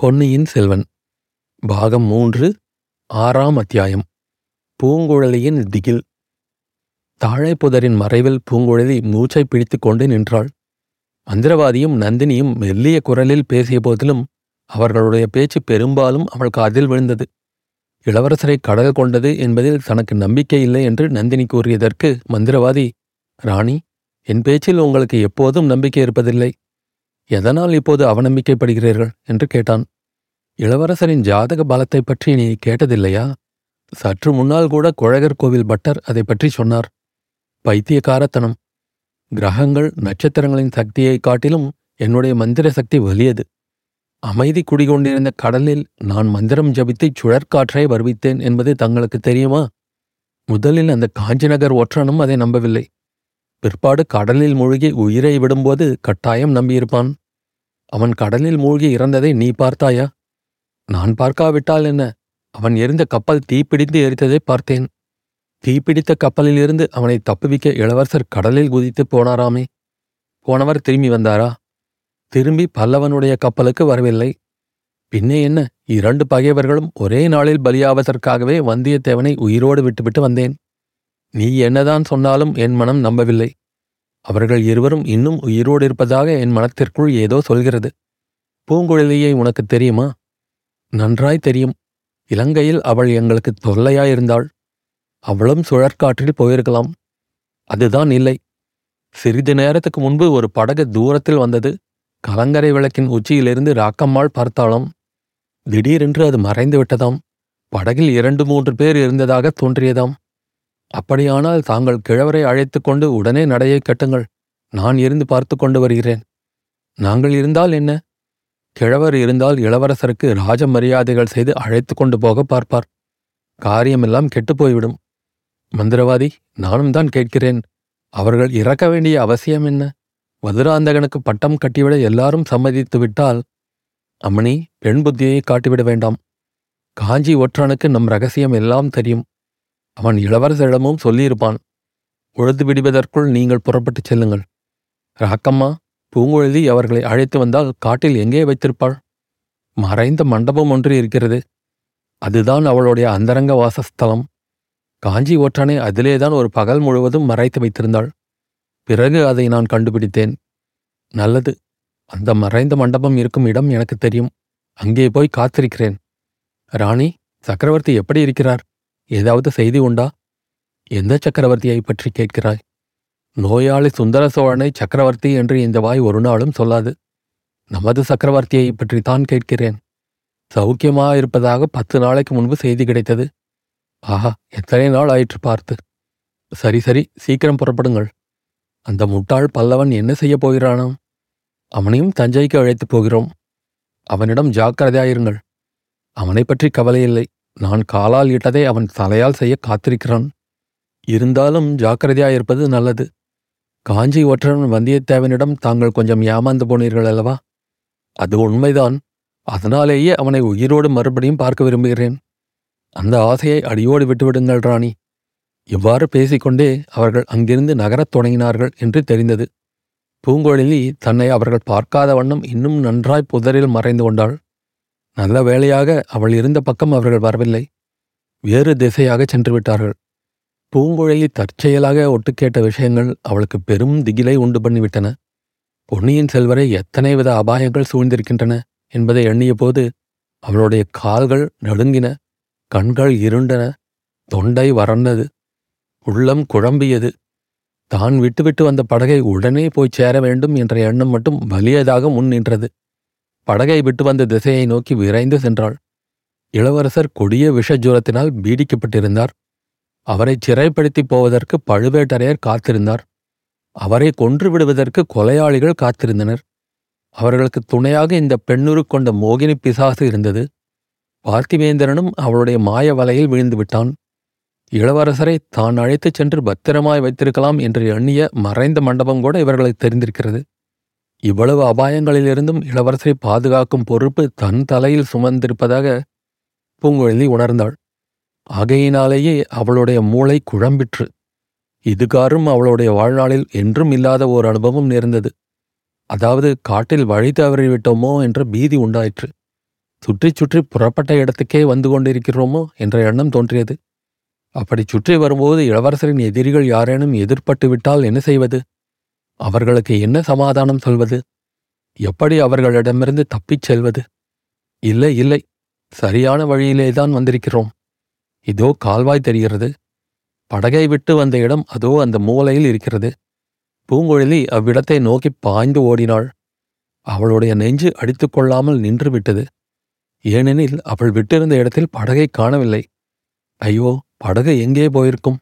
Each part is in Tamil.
பொன்னியின் செல்வன். பாகம் மூன்று ஆறாம் அத்தியாயம். பூங்குழலியின் திகில். தாழைப்புதரின் மறைவில் பூங்குழலி மூச்சை பிடித்துக் கொண்டு நின்றாள். மந்திரவாதியும் நந்தினியும் மெல்லிய குரலில் பேசிய போதிலும் அவர்களுடைய பேச்சு பெரும்பாலும் அவள் காதில் விழுந்தது. இளவரசரை கடல் கொண்டது என்பதில் தனக்கு நம்பிக்கை இல்லை என்று நந்தினி கூறியதற்கு மந்திரவாதி ராணி என் பேச்சில் உங்களுக்கு எப்போதும் நம்பிக்கை இருப்பதில்லை. எதனால் இப்போது அவநம்பிக்கைப்படுகிறீர்கள்? என்று கேட்டான். இளவரசரின் ஜாதக பலத்தைப் பற்றி நீ கேட்டதில்லையா? சற்று முன்னால் கூட குழகர் கோவில் பட்டர் அதை பற்றி சொன்னார். பைத்தியக்காரத்தனம். கிரகங்கள் நட்சத்திரங்களின் சக்தியைக் காட்டிலும் என்னுடைய மந்திர சக்தி வலியது. அமைதி குடிகொண்டிருந்த கடலில் நான் மந்திரம் ஜபித்து சுழற்காற்றை வருவித்தேன் என்பது தங்களுக்கு தெரியுமா? முதலில் அந்த காஞ்சிநகர் ஒற்றனும் அதை நம்பவில்லை. பிற்பாடு கடலில் மூழ்கி உயிரை விடும்போது கட்டாயம் நம்பியிருப்பான். அவன் கடலில் மூழ்கி இறந்ததை நீ பார்த்தாயா? நான் பார்க்காவிட்டால் என்ன? அவன் எரிந்த கப்பல் தீப்பிடித்து எரித்ததை பார்த்தேன். தீப்பிடித்த கப்பலிலிருந்து அவனை தப்புவிக்க இளவரசர் கடலில் குதித்து போனாராமே. போனவர் திரும்பி வந்தாரா? திரும்பி பல்லவனுடைய கப்பலுக்கு வரவில்லை. பின்னே என்ன? இரண்டு பகைவர்களும் ஒரே நாளில் பலியாவதற்காகவே வந்தியத்தேவனை உயிரோடு விட்டுவிட்டு வந்தேன். நீ என்னதான் சொன்னாலும் என் மனம் நம்பவில்லை. அவர்கள் இருவரும் இன்னும் உயிரோடு இருப்பதாக என் மனத்திற்குள் ஏதோ சொல்கிறது. பூங்குழலியை உனக்கு தெரியுமா? நன்றாய் தெரியும். இலங்கையில் அவள் எங்களுக்கு தொல்லையாயிருந்தாள். அவளும் சுழற்காற்றில் போயிருக்கலாம். அதுதான் இல்லை. சிறிது நேரத்துக்கு முன்பு ஒரு படகு தூரத்தில் வந்தது. கலங்கரை விளக்கின் உச்சியிலிருந்து ராக்கம்மாள் பார்த்தாளாம். திடீரென்று அது மறைந்து விட்டதாம் படகில் இரண்டு மூன்று பேர் இருந்ததாக தோன்றியதாம். அப்படியானால் தாங்கள் கிழவரை அழைத்துக் கொண்டு உடனே நடையை கட்டுங்கள். நான் இருந்து பார்த்து கொண்டு வருகிறேன். நாங்கள் இருந்தால் என்ன? கிழவர் இருந்தால் இளவரசருக்கு ராஜ மரியாதைகள் செய்து அழைத்து கொண்டு போக பார்ப்பார். காரியமெல்லாம் கெட்டுப் போய்விடும். மந்திரவாதி நானும் தான் கேட்கிறேன். அவர்கள் இறக்க வேண்டிய அவசியம் என்ன? வதுராந்தகனுக்கு பட்டம் கட்டிவிட எல்லாரும் சம்மதித்து விட்டால் அம்மணி பெண் புத்தியை காட்டிவிட வேண்டாம். காஞ்சி ஒற்றனுக்கு நம் ரகசியம் எல்லாம் தெரியும். அவன் இளவரசரிடமும் சொல்லியிருப்பான். உழுது விடுவதற்குள் நீங்கள் புறப்பட்டுச் செல்லுங்கள். ராக்கம்மா பூங்குழலி அவர்களை அழைத்து வந்தால் காட்டில் எங்கே வைத்திருப்பாள்? மறைந்த மண்டபம் ஒன்று இருக்கிறது. அதுதான் அவளுடைய அந்தரங்க வாசஸ்தலம். காஞ்சி ஒற்றனை அதிலேதான் ஒரு பகல் முழுவதும் மறைத்து வைத்திருந்தாள். பிறகு அதை நான் கண்டுபிடித்தேன். நல்லது அந்த மறைந்த மண்டபம் இருக்கும் இடம் எனக்கு தெரியும். அங்கே போய் காத்திருக்கிறேன். ராணி சக்கரவர்த்தி எப்படி இருக்கிறார்? ஏதாவது செய்தி உண்டா? எந்த சக்கரவர்த்தியை பற்றி கேட்கிறாய்? நோயாளி சுந்தர சோழனை சக்கரவர்த்தி என்று இந்த வாய் ஒரு நாளும் சொல்லாது. நமது சக்கரவர்த்தியை பற்றித்தான் கேட்கிறேன். சௌக்கியமாயிருப்பதாக பத்து நாளைக்கு முன்பு செய்தி கிடைத்தது. ஆஹா எத்தனை நாள் ஆயிற்று பார்த்து. சரி சரி சீக்கிரம் புறப்படுங்கள். அந்த முட்டாள் பல்லவன் என்ன செய்யப் போகிறானாம்? அவனையும் தஞ்சைக்கு அழைத்துப் போகிறோம். அவனிடம் ஜாக்கிரதையாயிருங்கள். அவனை பற்றி கவலையில்லை. நான் காலால் இட்டதை அவன் தலையால் செய்ய காத்திருக்கிறான். இருந்தாலும் ஜாக்கிரதையாயிருப்பது நல்லது. காஞ்சி ஒற்றன் வந்தியத்தேவனிடம் தாங்கள் கொஞ்சம் ஏமாந்து போனீர்கள் அல்லவா? அது உண்மைதான். அதனாலேயே அவனை உயிரோடு மறுபடியும் பார்க்க விரும்புகிறேன். அந்த ஆசையை அடியோடு விட்டுவிடுங்கள் ராணி. இவ்வாறு பேசிக்கொண்டே அவர்கள் அங்கிருந்து நகரத் தொடங்கினார்கள் என்று தெரிந்தது. பூங்கொழிலி தன்னை அவர்கள் பார்க்காத வண்ணம் இன்னும் நன்றாய் புதரில் மறைந்து கொண்டாள். நல்ல வேளையாக அவள் இருந்த பக்கம் அவர்கள் வரவில்லை. வேறு திசையாகச் சென்று விட்டார்கள். பூங்குழையை தற்செயலாக ஒட்டுக்கேட்ட விஷயங்கள் அவளுக்கு பெரும் திகிலை உண்டு பண்ணிவிட்டன. பொன்னியின் செல்வரை எத்தனை வித அபாயங்கள் சூழ்ந்திருக்கின்றன என்பதை எண்ணியபோது அவளுடைய கால்கள் நடுங்கின கண்கள் இருண்டன தொண்டை வறண்டது உள்ளம் குழம்பியது. தான் விட்டுவிட்டு வந்த படகை உடனே போய் சேர வேண்டும் என்ற எண்ணம் மட்டும் வலியதாக முன் நின்றது படகை விட்டு வந்த திசையை நோக்கி விரைந்து சென்றாள். இளவரசர் கொடிய விஷஜூரத்தினால் பீடிக்கப்பட்டிருந்தார். அவரை சிறைப்படுத்திப் போவதற்கு பழுவேட்டரையர் காத்திருந்தார். அவரை கொன்று விடுவதற்கு கொலையாளிகள் காத்திருந்தனர். அவர்களுக்கு துணையாக இந்த பெண்ணுரு கொண்ட மோகினி பிசாசு இருந்தது. பார்த்திவேந்திரனும் அவளுடைய மாய வலையில் விழுந்து விட்டான். இளவரசரை தான் அழைத்துச் சென்று பத்திரமாய் வைத்திருக்கலாம் என்று எண்ணிய மறைந்த மண்டபம் கூட இவர்களுக்கு தெரிந்திருக்கிறது. இவ்வளவு அபாயங்களிலிருந்தும் இளவரசரை பாதுகாக்கும் பொறுப்பு தன் தலையில் சுமந்திருப்பதாக பூங்குழலி உணர்ந்தாள். ஆகையினாலேயே அவளுடைய மூளை குழம்பிற்று. இதுகாரும் அவளுடைய வாழ்நாளில் என்றும் இல்லாத ஓர் அனுபவம் நேர்ந்தது. அதாவது காட்டில் வழி தவறிவிட்டோமோ என்ற பீதி உண்டாயிற்று. சுற்றி சுற்றி புறப்பட்ட இடத்துக்கே வந்து கொண்டிருக்கிறோமோ என்ற எண்ணம் தோன்றியது. அப்படி சுற்றி வரும்போது இளவரசரின் எதிரிகள் யாரேனும் எதிர்ப்பட்டு விட்டால் என்ன செய்வது? அவர்களுக்கு என்ன சமாதானம் சொல்வது? எப்படி அவர்களிடமிருந்து தப்பிச் செல்வது? இல்லை இல்லை சரியான வழியிலேதான் வந்திருக்கிறோம். இதோ கால்வாய் தெரிகிறது. படகை விட்டு வந்த இடம் அதோ அந்த மூலையில் இருக்கிறது. பூங்குழலி அவ்விடத்தை நோக்கி பாய்ந்து ஓடினாள். அவளுடைய நெஞ்சு அடித்துக் கொள்ளாமல் நின்று விட்டது ஏனெனில் அவள் விட்டிருந்த இடத்தில் படகை காணவில்லை. ஐயோ படகு எங்கே போயிருக்கும்?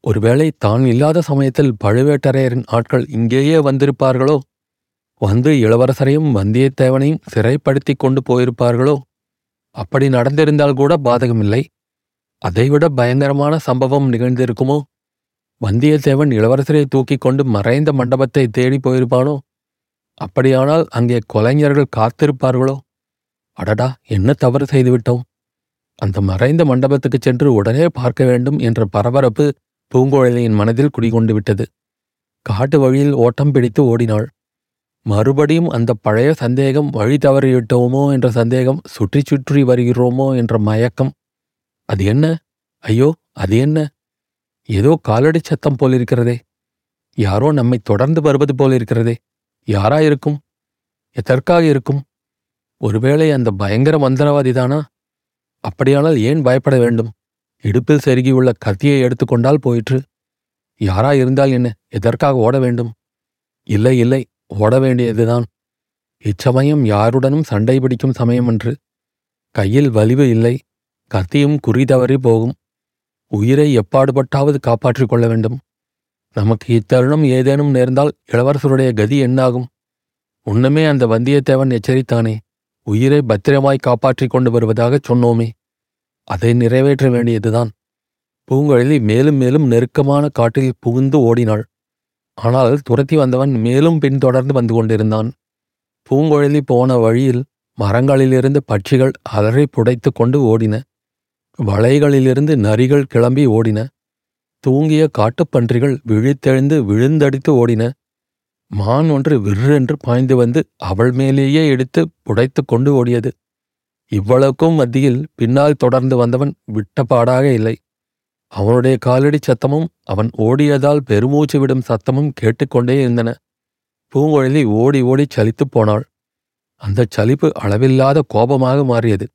ஒருவேளை தான் இல்லாத சமயத்தில் பழுவேட்டரையரின் ஆட்கள் இங்கேயே வந்திருப்பார்களோ? வந்து இளவரசரையும் வந்தியத்தேவனையும் சிறைப்படுத்தி கொண்டு போயிருப்பார்களோ? அப்படி நடந்திருந்தால் கூட பாதகமில்லை. அதைவிட பயங்கரமான சம்பவம் நிகழ்ந்திருக்குமோ? வந்தியத்தேவன் இளவரசரை தூக்கிக் கொண்டு மறைந்த மண்டபத்தை தேடி போயிருப்பானோ? அப்படியானால் அங்கே கொலைஞர்கள் காத்திருப்பார்களோ? அடடா என்ன தவறு செய்துவிட்டோம்? அந்த மறைந்த மண்டபத்துக்குச் சென்று உடனே பார்க்க வேண்டும் என்ற பரபரப்பு பூங்குழலியின் மனதில் குடிகொண்டு விட்டது. காட்டு வழியில் ஓட்டம் பிடித்து ஓடினாள். மறுபடியும் அந்த பழைய சந்தேகம் வழி தவறிவிட்டோமோ என்ற சந்தேகம் சுற்றி சுற்றி வருகிறோமோ என்ற மயக்கம். அது என்ன? ஐயோ அது என்ன? ஏதோ காலடி சத்தம் போலிருக்கிறதே. யாரோ நம்மை தொடர்ந்து வருவது போலிருக்கிறதே. யாராயிருக்கும் எதற்காக இருக்கும்? ஒருவேளை அந்த பயங்கர மந்திரவாதிதானா அப்படியானால் ஏன் பயப்பட வேண்டும்? இடுப்பில் செருகியுள்ள கத்தியை எடுத்துக்கொண்டால் போயிற்று. யாரா இருந்தால் என்ன எதற்காக ஓட வேண்டும்? இல்லை இல்லை ஓட வேண்டியதுதான். இச்சமயம் யாருடனும் சண்டை பிடிக்கும் சமயமன்று. கையில் வலிவு இல்லை கத்தியும் குறி தவறி போகும். உயிரை எப்பாடுபட்டாவது காப்பாற்றிக் கொள்ள வேண்டும். நமக்கு இத்தருணம் ஏதேனும் நேர்ந்தால் இளவரசருடைய கதி என்னாகும்? உன்னுமே அந்த வந்தியத்தேவன் எச்சரித்தானே உயிரை பத்திரமாய் காப்பாற்றிக் கொண்டு வருவதாகச் சொன்னோமே. அதை நிறைவேற்ற வேண்டியதுதான். பூங்குழலி மேலும் மேலும் நெருக்கமான காட்டில் புகுந்து ஓடினாள். ஆனால் துரத்தி வந்தவன் மேலும் பின்தொடர்ந்து வந்து கொண்டிருந்தான். பூங்குழலி போன வழியில் மரங்களிலிருந்து பட்சிகள் அலறி புடைத்து கொண்டு ஓடின. வளைகளிலிருந்து நரிகள் கிளம்பி ஓடின. தூங்கிய காட்டுப்பன்றிகள் விழித்தெழுந்து விழுந்தடித்து ஓடின. மான் ஒன்று விற்றென்று பாய்ந்து வந்து அவள் மேலேயே எடுத்து புடைத்து கொண்டு ஓடியது. இவ்வளவுக்கும் மத்தியில் பின்னால் தொடர்ந்து வந்தவன் விட்டபாடாக இல்லை. அவனுடைய காலடி சத்தமும் அவன் ஓடியதால் பெருமூச்சு விடும் சத்தமும் கேட்டுக்கொண்டே இருந்தன. பூங்குழலி ஓடி ஓடி சலித்துப் போனாள். அந்தச் சலிப்பு அளவில்லாத கோபமாக மாறியது.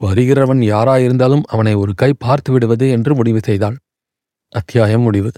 வருகிறவன் யாராயிருந்தாலும் அவனை ஒரு கை பார்த்து விடுவது என்று முடிவு செய்தாள். அத்தியாயம் முடிவு.